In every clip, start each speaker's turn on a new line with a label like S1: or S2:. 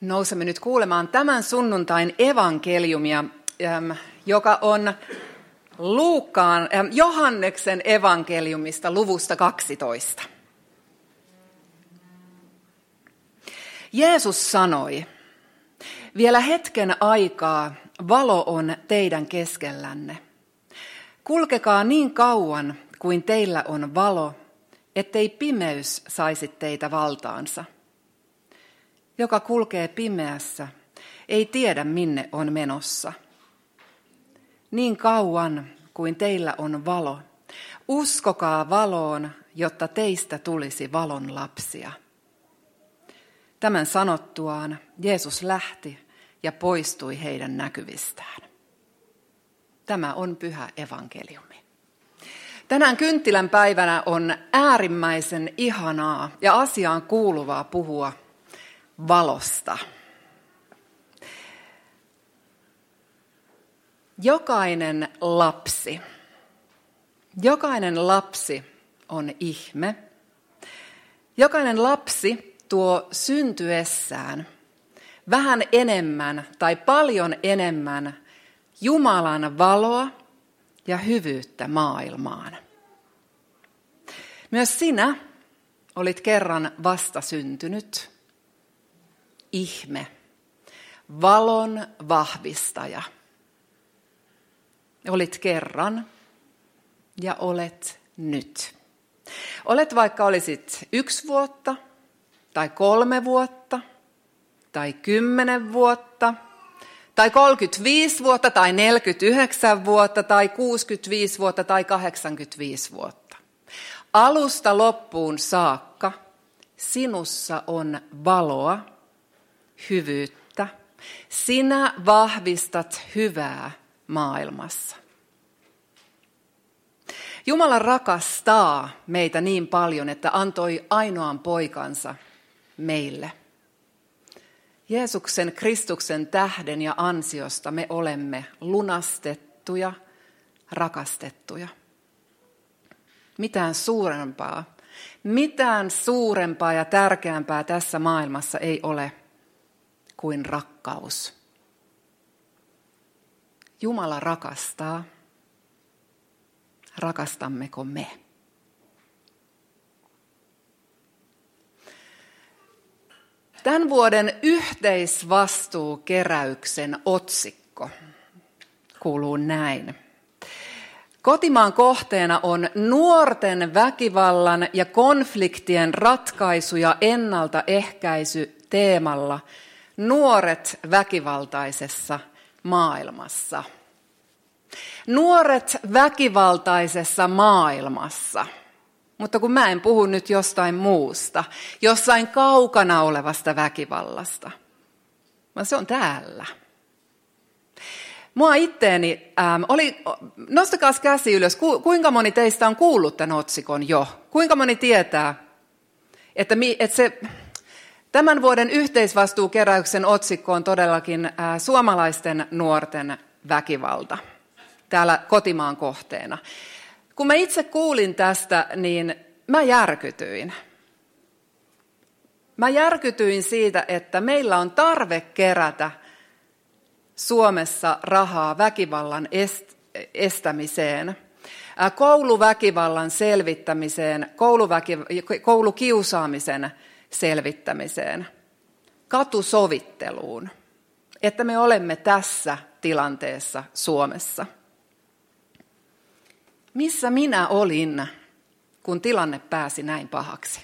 S1: Nousemme nyt kuulemaan tämän sunnuntain evankeliumia, joka on Luukkaan, Johanneksen evankeliumista luvusta 12. Jeesus sanoi, vielä hetken aikaa valo on teidän keskellänne. Kulkekaa niin kauan kuin teillä on valo, ettei pimeys saisi teitä valtaansa. Joka kulkee pimeässä, ei tiedä minne on menossa. Niin kauan kuin teillä on valo, uskokaa valoon, jotta teistä tulisi valon lapsia. Tämän sanottuaan Jeesus lähti ja poistui heidän näkyvistään. Tämä on pyhä evankeliumi. Tänään kynttilän päivänä on äärimmäisen ihanaa ja asiaan kuuluvaa puhua valosta. Jokainen lapsi, jokainen lapsi on ihme. Jokainen lapsi tuo syntyessään vähän enemmän tai paljon enemmän Jumalan valoa ja hyvyyttä maailmaan. Myös sinä olit kerran vastasyntynyt ihme, valon vahvistaja. Olit kerran ja olet nyt. Olet vaikka olisit yksi vuotta tai kolme vuotta tai kymmenen vuotta tai 35 vuotta tai 49 vuotta tai 65 vuotta tai 85 vuotta. Alusta loppuun saakka sinussa on valoa, hyvyyttä. Sinä vahvistat hyvää maailmassa. Jumala rakastaa meitä niin paljon, että antoi ainoan poikansa meille. Jeesuksen Kristuksen tähden ja ansiosta me olemme lunastettuja, rakastettuja. Mitään suurempaa, mitään suurempaa ja tärkeämpää tässä maailmassa ei ole kuin rakkaus. Jumala rakastaa. Rakastammeko me? Tämän vuoden yhteisvastuukeräyksen otsikko kuuluu näin. Kotimaan kohteena on nuorten väkivallan ja konfliktien ratkaisu ja ennaltaehkäisy teemalla Nuoret väkivaltaisessa maailmassa. Nuoret väkivaltaisessa maailmassa. Mutta kun mä en puhu nyt jostain muusta, jossain kaukana olevasta väkivallasta, vaan se on täällä. Mua itteeni ähm, oli, nostakaa käsi ylös, ku, kuinka moni teistä on kuullut tämän otsikon jo? Kuinka moni tietää, että, mi, että se, tämän vuoden yhteisvastuukeräyksen otsikko on todellakin äh, suomalaisten nuorten väkivalta täällä kotimaan kohteena. Kun mä itse kuulin tästä, niin mä järkytyin. Mä järkytyin siitä, että meillä on tarve kerätä Suomessa rahaa väkivallan estämiseen, kouluväkivallan selvittämiseen, kouluväki- koulukiusaamisen selvittämiseen, katusovitteluun, että me olemme tässä tilanteessa Suomessa. Missä minä olin, kun tilanne pääsi näin pahaksi?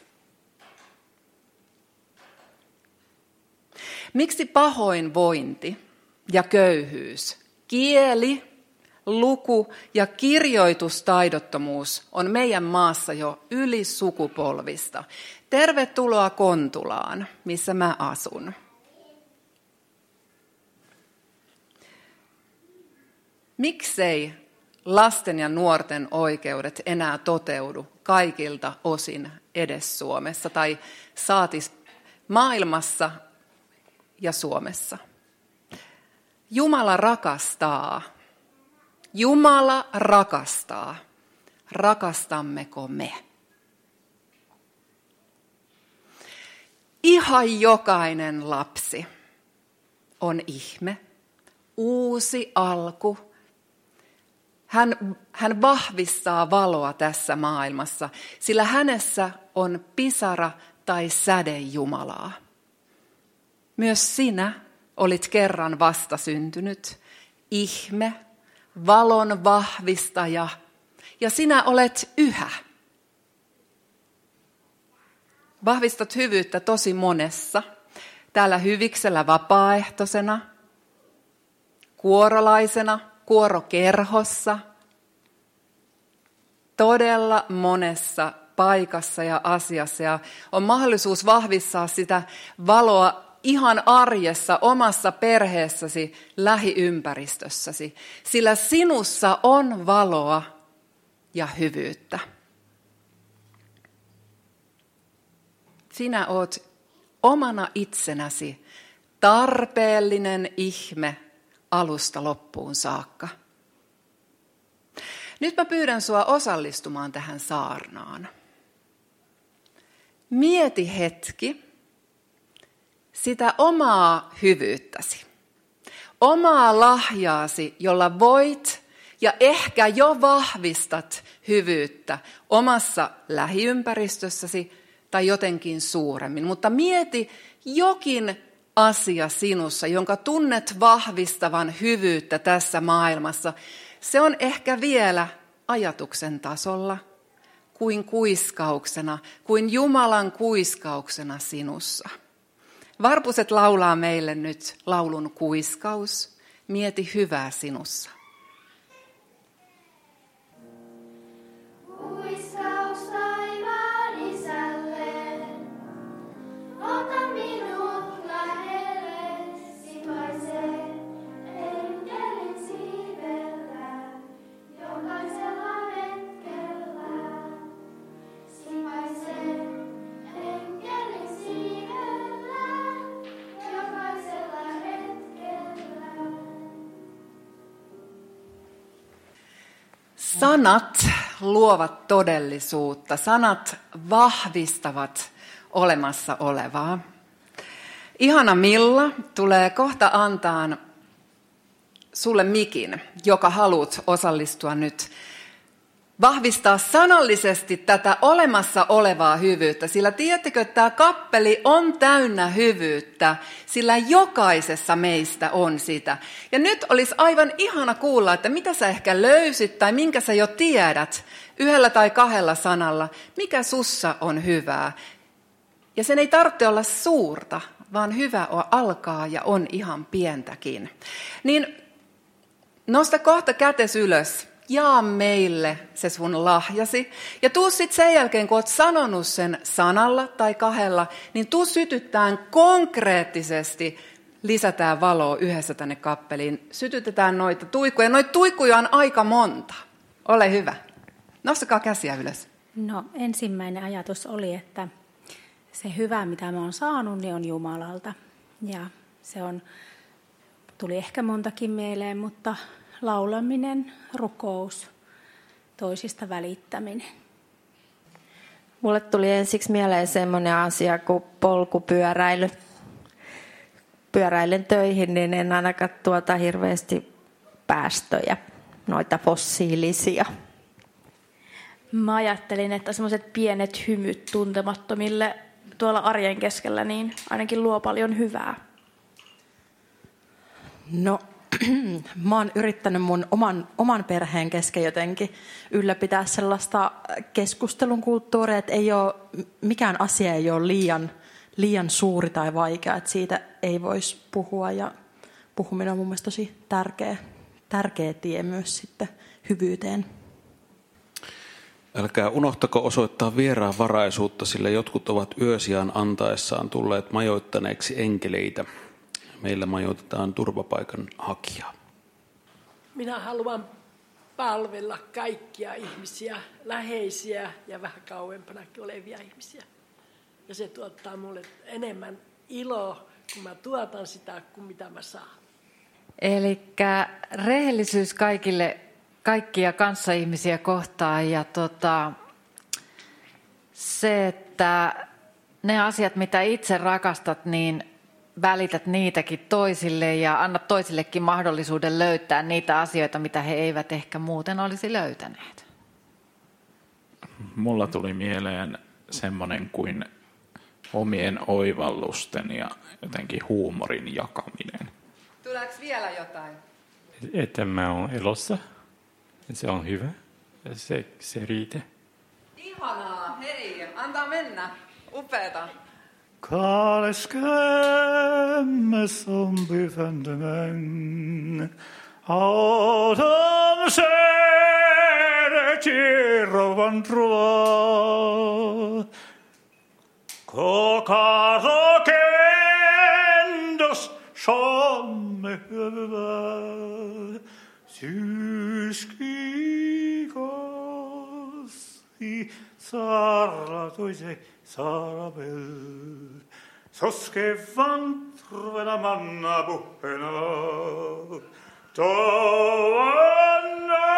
S1: Miksi pahoinvointi ja köyhyys, kieli, luku ja kirjoitustaidottomuus on meidän maassa jo yli sukupolvista? Tervetuloa Kontulaan, missä mä asun. Miksei lasten ja nuorten oikeudet enää toteudu kaikilta osin edes Suomessa tai saatis maailmassa ja Suomessa. Jumala rakastaa. Jumala rakastaa. Rakastammeko me? Ihan jokainen lapsi on ihme, uusi alku. Hän, hän vahvistaa valoa tässä maailmassa, sillä hänessä on pisara tai säde Jumalaa. Myös sinä olit kerran vastasyntynyt, ihme, valon vahvistaja, ja sinä olet yhä. Vahvistat hyvyyttä tosi monessa. Täällä hyviksellä vapaaehtoisena, kuorolaisena, kuorokerhossa, todella monessa paikassa ja asiassa. Ja on mahdollisuus vahvistaa sitä valoa ihan arjessa, omassa perheessäsi, lähiympäristössäsi, sillä sinussa on valoa ja hyvyyttä. Sinä oot omana itsenäsi tarpeellinen ihme alusta loppuun saakka. Nyt mä pyydän sua osallistumaan tähän saarnaan. Mieti hetki sitä omaa hyvyyttäsi, omaa lahjaasi, jolla voit ja ehkä jo vahvistat hyvyyttä omassa lähiympäristössäsi tai jotenkin suuremmin. Mutta mieti jokin asia sinussa, jonka tunnet vahvistavan hyvyyttä tässä maailmassa. Se on ehkä vielä ajatuksen tasolla, kuin kuiskauksena, kuin Jumalan kuiskauksena sinussa. Varpuset laulaa meille nyt laulun kuiskaus. Mieti hyvää sinussa. Sanat luovat todellisuutta, sanat vahvistavat olemassa olevaa. Ihana Milla tulee kohta antaa sulle mikin, joka haluat osallistua nyt vahvistaa sanallisesti tätä olemassa olevaa hyvyyttä, sillä tiedättekö, että tämä kappeli on täynnä hyvyyttä, sillä jokaisessa meistä on sitä. Ja nyt olisi aivan ihana kuulla, että mitä sä ehkä löysit tai minkä sä jo tiedät yhdellä tai kahdella sanalla, mikä sussa on hyvää. Ja sen ei tarvitse olla suurta, vaan hyvä on alkaa ja on ihan pientäkin. Niin nosta kohta kätes ylös jaa meille se sun lahjasi. Ja tuu sitten sen jälkeen, kun oot sanonut sen sanalla tai kahdella, niin tuu sytyttään konkreettisesti, lisätään valoa yhdessä tänne kappeliin. Sytytetään noita tuikkuja. Noita tuikkuja on aika monta. Ole hyvä. Nostakaa käsiä ylös.
S2: No ensimmäinen ajatus oli, että se hyvä, mitä mä oon saanut, niin on Jumalalta. Ja se on, tuli ehkä montakin mieleen, mutta laulaminen, rukous, toisista välittäminen.
S3: Mulle tuli ensiksi mieleen semmoinen asia kuin polkupyöräily. Pyöräilen töihin, niin en ainakaan tuota hirveästi päästöjä, noita fossiilisia.
S4: Mä ajattelin, että semmoiset pienet hymyt tuntemattomille tuolla arjen keskellä, niin ainakin luo paljon hyvää.
S5: No mä oon yrittänyt mun oman, oman perheen kesken jotenkin ylläpitää sellaista keskustelun kulttuuria, että ei ole, mikään asia ei ole liian, liian suuri tai vaikea, että siitä ei voisi puhua ja puhuminen on mun mielestä tosi tärkeä, tärkeä tie myös sitten hyvyyteen.
S6: Älkää unohtako osoittaa vieraan varaisuutta, sillä jotkut ovat yösiään antaessaan tulleet majoittaneeksi enkeleitä – meillä majoitetaan turvapaikan hakijaa.
S7: Minä haluan palvella kaikkia ihmisiä, läheisiä ja vähän kauempana olevia ihmisiä. Ja se tuottaa mulle enemmän iloa, kun mä tuotan sitä, kuin mitä mä saan.
S8: Eli rehellisyys kaikille, kaikkia kanssaihmisiä kohtaan ja tota, se, että ne asiat, mitä itse rakastat, niin välität niitäkin toisille ja annat toisillekin mahdollisuuden löytää niitä asioita, mitä he eivät ehkä muuten olisi löytäneet?
S9: Mulla tuli mieleen semmoinen kuin omien oivallusten ja jotenkin huumorin jakaminen.
S1: Tuleeko vielä jotain?
S10: Että mä oon elossa. Se on hyvä. Se, se riitä.
S1: Ihanaa, hei, antaa mennä. Upeeta.
S11: Kale skämme som byvende män autan sere kirvan trua. Kokaro kendos somme hyvä syyskikasi sarà tu sei, sarà bel sos che van trova manna buppena. To anna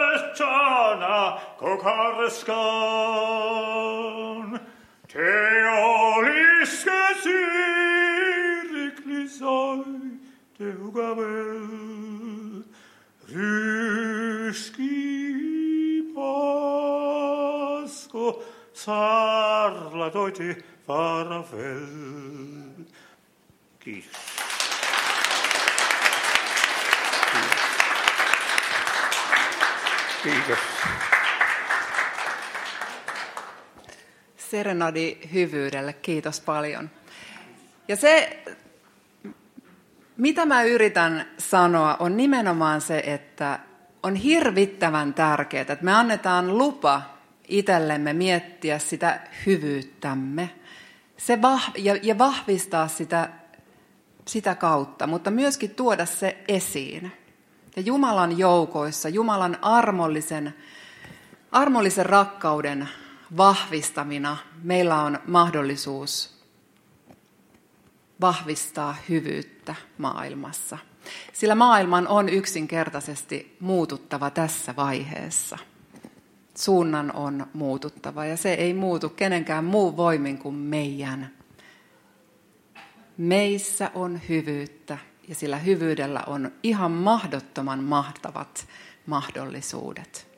S11: vecciana cocarresca toiti farvel. Kiitos. Kiitos.
S1: Serenadi hyvyydelle, kiitos paljon. Ja se, mitä mä yritän sanoa, on nimenomaan se, että on hirvittävän tärkeää, että me annetaan lupa itsellemme miettiä sitä hyvyyttämme se vah- ja, ja vahvistaa sitä, sitä kautta, mutta myöskin tuoda se esiin. Ja Jumalan joukoissa, Jumalan armollisen, armollisen rakkauden vahvistamina meillä on mahdollisuus vahvistaa hyvyyttä maailmassa. Sillä maailman on yksinkertaisesti muututtava tässä vaiheessa. Suunnan on muututtava ja se ei muutu kenenkään muun voimin kuin meidän. Meissä on hyvyyttä ja sillä hyvyydellä on ihan mahdottoman mahtavat mahdollisuudet.